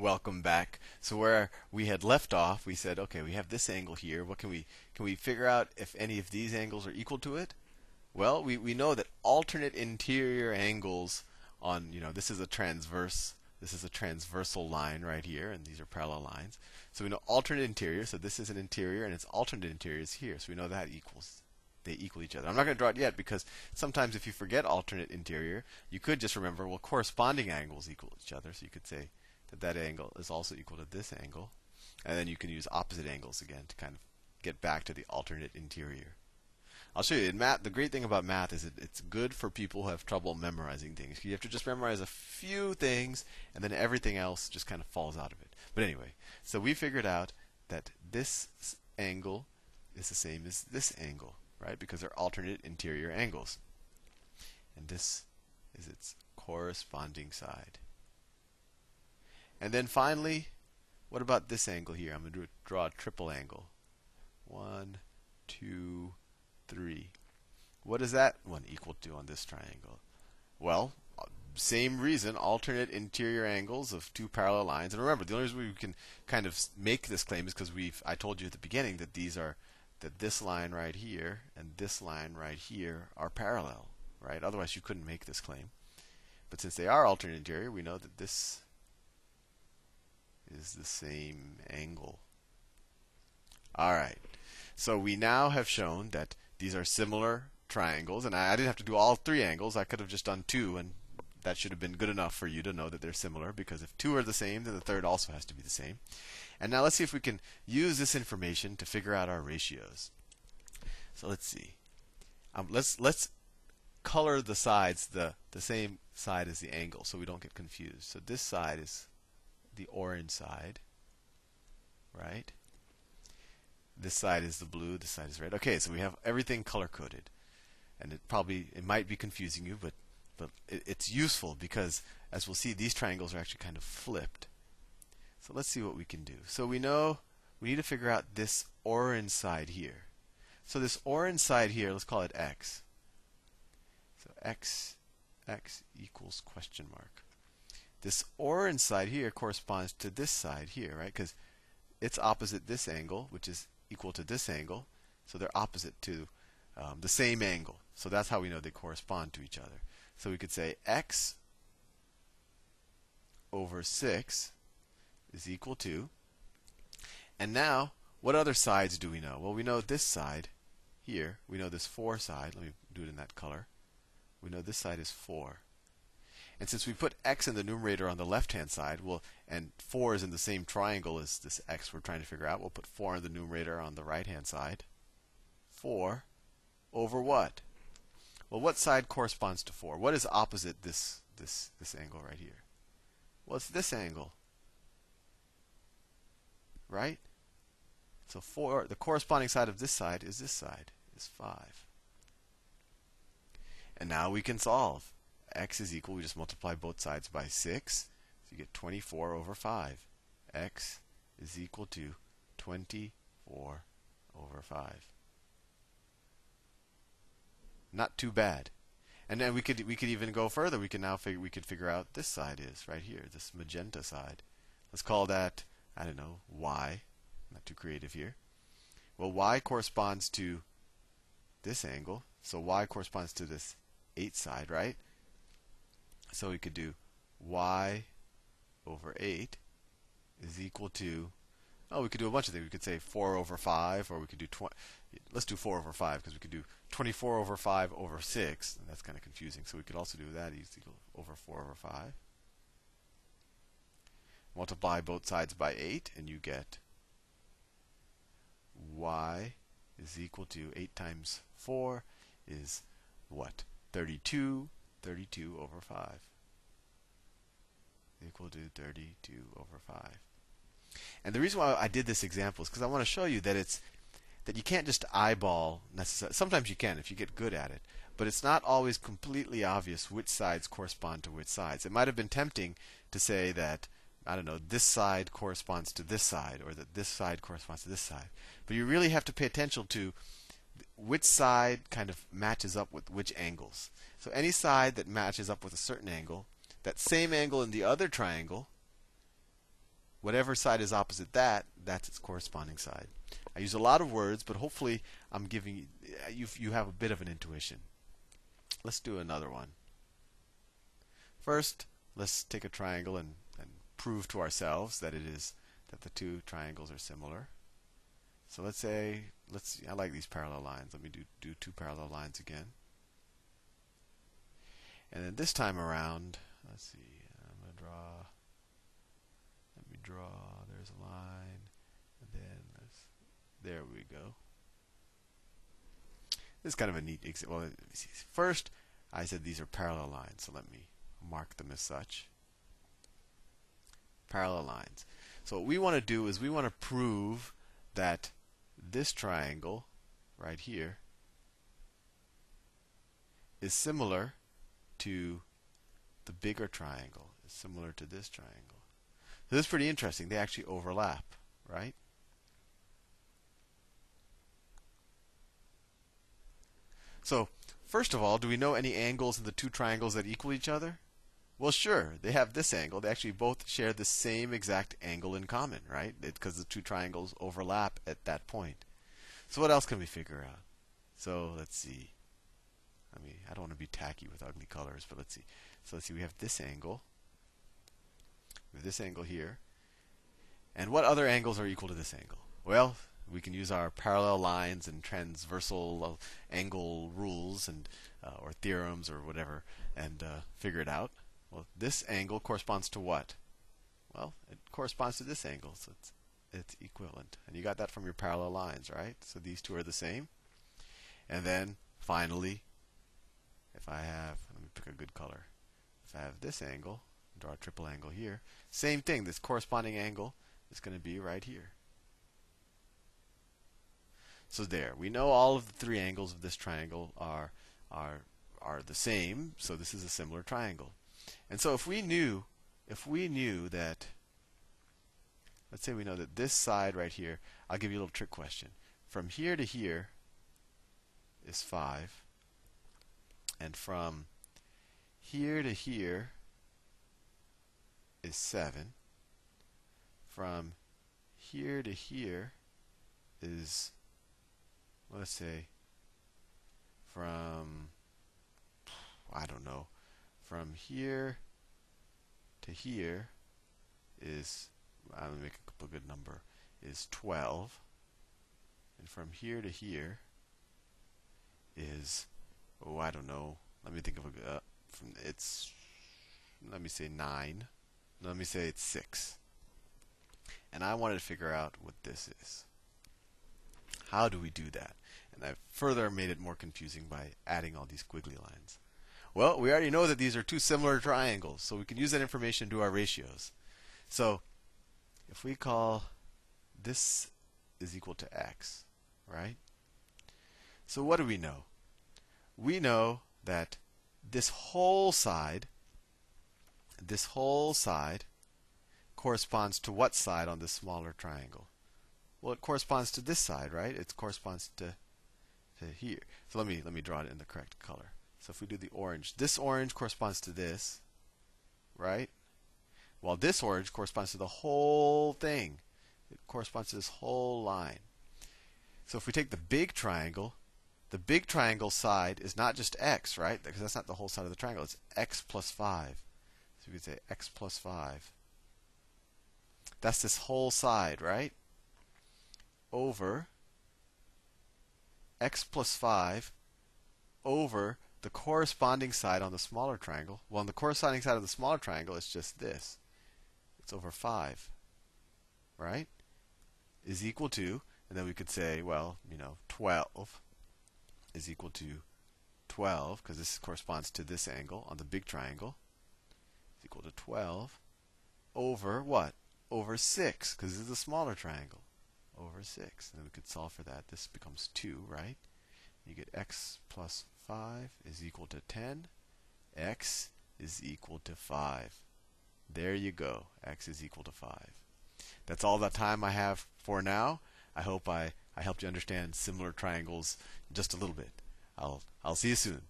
welcome back. So where we had left off, we said, okay, we have this angle here. What can we can we figure out if any of these angles are equal to it? Well, we, we know that alternate interior angles on, you know, this is a transverse, this is a transversal line right here, and these are parallel lines. So we know alternate interior, so this is an interior, and its alternate interior is here. So we know that equals, they equal each other. I'm not going to draw it yet because sometimes if you forget alternate interior, you could just remember, well, corresponding angles equal each other. So you could say that that angle is also equal to this angle. And then you can use opposite angles again to kind of get back to the alternate interior. I'll show you. In math, the great thing about math is it, it's good for people who have trouble memorizing things. You have to just memorize a few things, and then everything else just kind of falls out of it. But anyway, so we figured out that this angle is the same as this angle, right? Because they're alternate interior angles. And this is its corresponding side. And then finally, what about this angle here? I'm going to draw a triple angle. One, two, three. What is that one equal to on this triangle? Well, uh, same reason, alternate interior angles of two parallel lines. And remember, the only reason we can kind of make this claim is because we've I told you at the beginning that these are that this line right here and this line right here are parallel, right? Otherwise you couldn't make this claim. But since they are alternate interior, we know that this is the same angle. All right. So we now have shown that these are similar triangles, and I, I, didn't have to do all three angles. I could have just done two, and that should have been good enough for you to know that they're similar, because if two are the same, then the third also has to be the same. And now let's see if we can use this information to figure out our ratios. So let's see. Um, let's let's color the sides the the same side as the angle, so we don't get confused. So this side is the orange side, right? This side is the blue, this side is red. Okay, so we have everything color coded. And it probably it might be confusing you, but but it, it's useful because as we'll see these triangles are actually kind of flipped. So let's see what we can do. So we know we need to figure out this orange side here. So this orange side here, let's call it x. So x x equals question mark. This orange side here corresponds to this side here, right? Because it's opposite this angle, which is equal to this angle. So they're opposite to um, the same angle. So that's how we know they correspond to each other. So we could say x over 6 is equal to. And now, what other sides do we know? Well, we know this side here. We know this 4 side. Let me do it in that color. We know this side is 4. And since we put x in the numerator on the left-hand side, well, and 4 is in the same triangle as this x we're trying to figure out, we'll put 4 in the numerator on the right-hand side. 4 over what? Well, what side corresponds to 4? What is opposite this, this, this angle right here? Well, it's this angle. Right? So 4, the corresponding side of this side is this side, is 5. And now we can solve x is equal, we just multiply both sides by 6. So you get 24 over 5. x is equal to 24 over 5. Not too bad. And then we could we could even go further. We can now figure we could figure out this side is right here, this magenta side. Let's call that I don't know y. Not too creative here. Well, y corresponds to this angle, so y corresponds to this 8 side, right? So we could do y over 8 is equal to, oh, we could do a bunch of things. We could say 4 over 5, or we could do 20. Let's do 4 over 5 because we could do 24 over 5 over 6. And that's kind of confusing. So we could also do that is equal over 4 over 5. Multiply both sides by 8, and you get y is equal to 8 times 4 is what? 32 32 over 5 equal to 32 over 5. And the reason why I did this example is because I want to show you that it's that you can't just eyeball necessarily. Sometimes you can if you get good at it, but it's not always completely obvious which sides correspond to which sides. It might have been tempting to say that I don't know this side corresponds to this side, or that this side corresponds to this side. But you really have to pay attention to which side kind of matches up with which angles. So any side that matches up with a certain angle, that same angle in the other triangle whatever side is opposite that, that's its corresponding side. I use a lot of words, but hopefully I'm giving you you have a bit of an intuition. Let's do another one. First, let's take a triangle and, and prove to ourselves that it is that the two triangles are similar. So let's say let's see, I like these parallel lines. Let me do do two parallel lines again. And then this time around, let's see. I'm going to draw let me draw. There's a line. And then let's there we go. This is kind of a neat example. Well, First, I said these are parallel lines, so let me mark them as such. Parallel lines. So what we want to do is we want to prove that this triangle right here is similar to the bigger triangle, is similar to this triangle. So this is pretty interesting. They actually overlap, right? So, first of all, do we know any angles in the two triangles that equal each other? Well, sure. They have this angle. They actually both share the same exact angle in common, right? Because the two triangles overlap at that point. So what else can we figure out? So let's see. I mean, I don't want to be tacky with ugly colors, but let's see. So let's see. We have this angle. We have this angle here. And what other angles are equal to this angle? Well, we can use our parallel lines and transversal angle rules and uh, or theorems or whatever and uh, figure it out. Well, this angle corresponds to what? Well, it corresponds to this angle, so it's it's equivalent. And you got that from your parallel lines, right? So these two are the same. And then finally, if I have, let me pick a good color. If I have this angle, draw a triple angle here, same thing. This corresponding angle is going to be right here. So there, we know all of the three angles of this triangle are are are the same. So this is a similar triangle. And so if we knew if we knew that let's say we know that this side right here, I'll give you a little trick question. From here to here is 5. And from here to here is 7. From here to here is let's say from I don't know from here to here is I'm gonna make a good number is 12 and from here to here is oh I don't know. Let me think of a uh, from it's let me say 9 let me say it's 6 and I wanted to figure out what this is. How do we do that? And I've further made it more confusing by adding all these squiggly lines. Well, we already know that these are two similar triangles, so we can use that information to do our ratios. So if we call this is equal to x, right? So what do we know? We know that this whole side, this whole side corresponds to what side on this smaller triangle? Well, it corresponds to this side, right? It corresponds to to here. So let me let me draw it in the correct color. So if we do the orange, this orange corresponds to this, right? While this orange corresponds to the whole thing. It corresponds to this whole line. So if we take the big triangle, the big triangle side is not just x, right? Because that's not the whole side of the triangle. It's x plus 5. So we could say x plus 5. That's this whole side, right? Over x plus 5 over the corresponding side on the smaller triangle. Well, on the corresponding side of the smaller triangle, it's just this. It's over 5. Right? Is equal to, and then we could say, well, you know, 12 is equal to 12, because this corresponds to this angle on the big triangle. Is equal to 12 over what? Over 6, because this is a smaller triangle over 6. And then we could solve for that. This becomes 2, right? You get x plus 5 is equal to 10. x is equal to 5. There you go. x is equal to 5. That's all the time I have for now. I hope I, I helped you understand similar triangles just a little bit. I'll, I'll see you soon.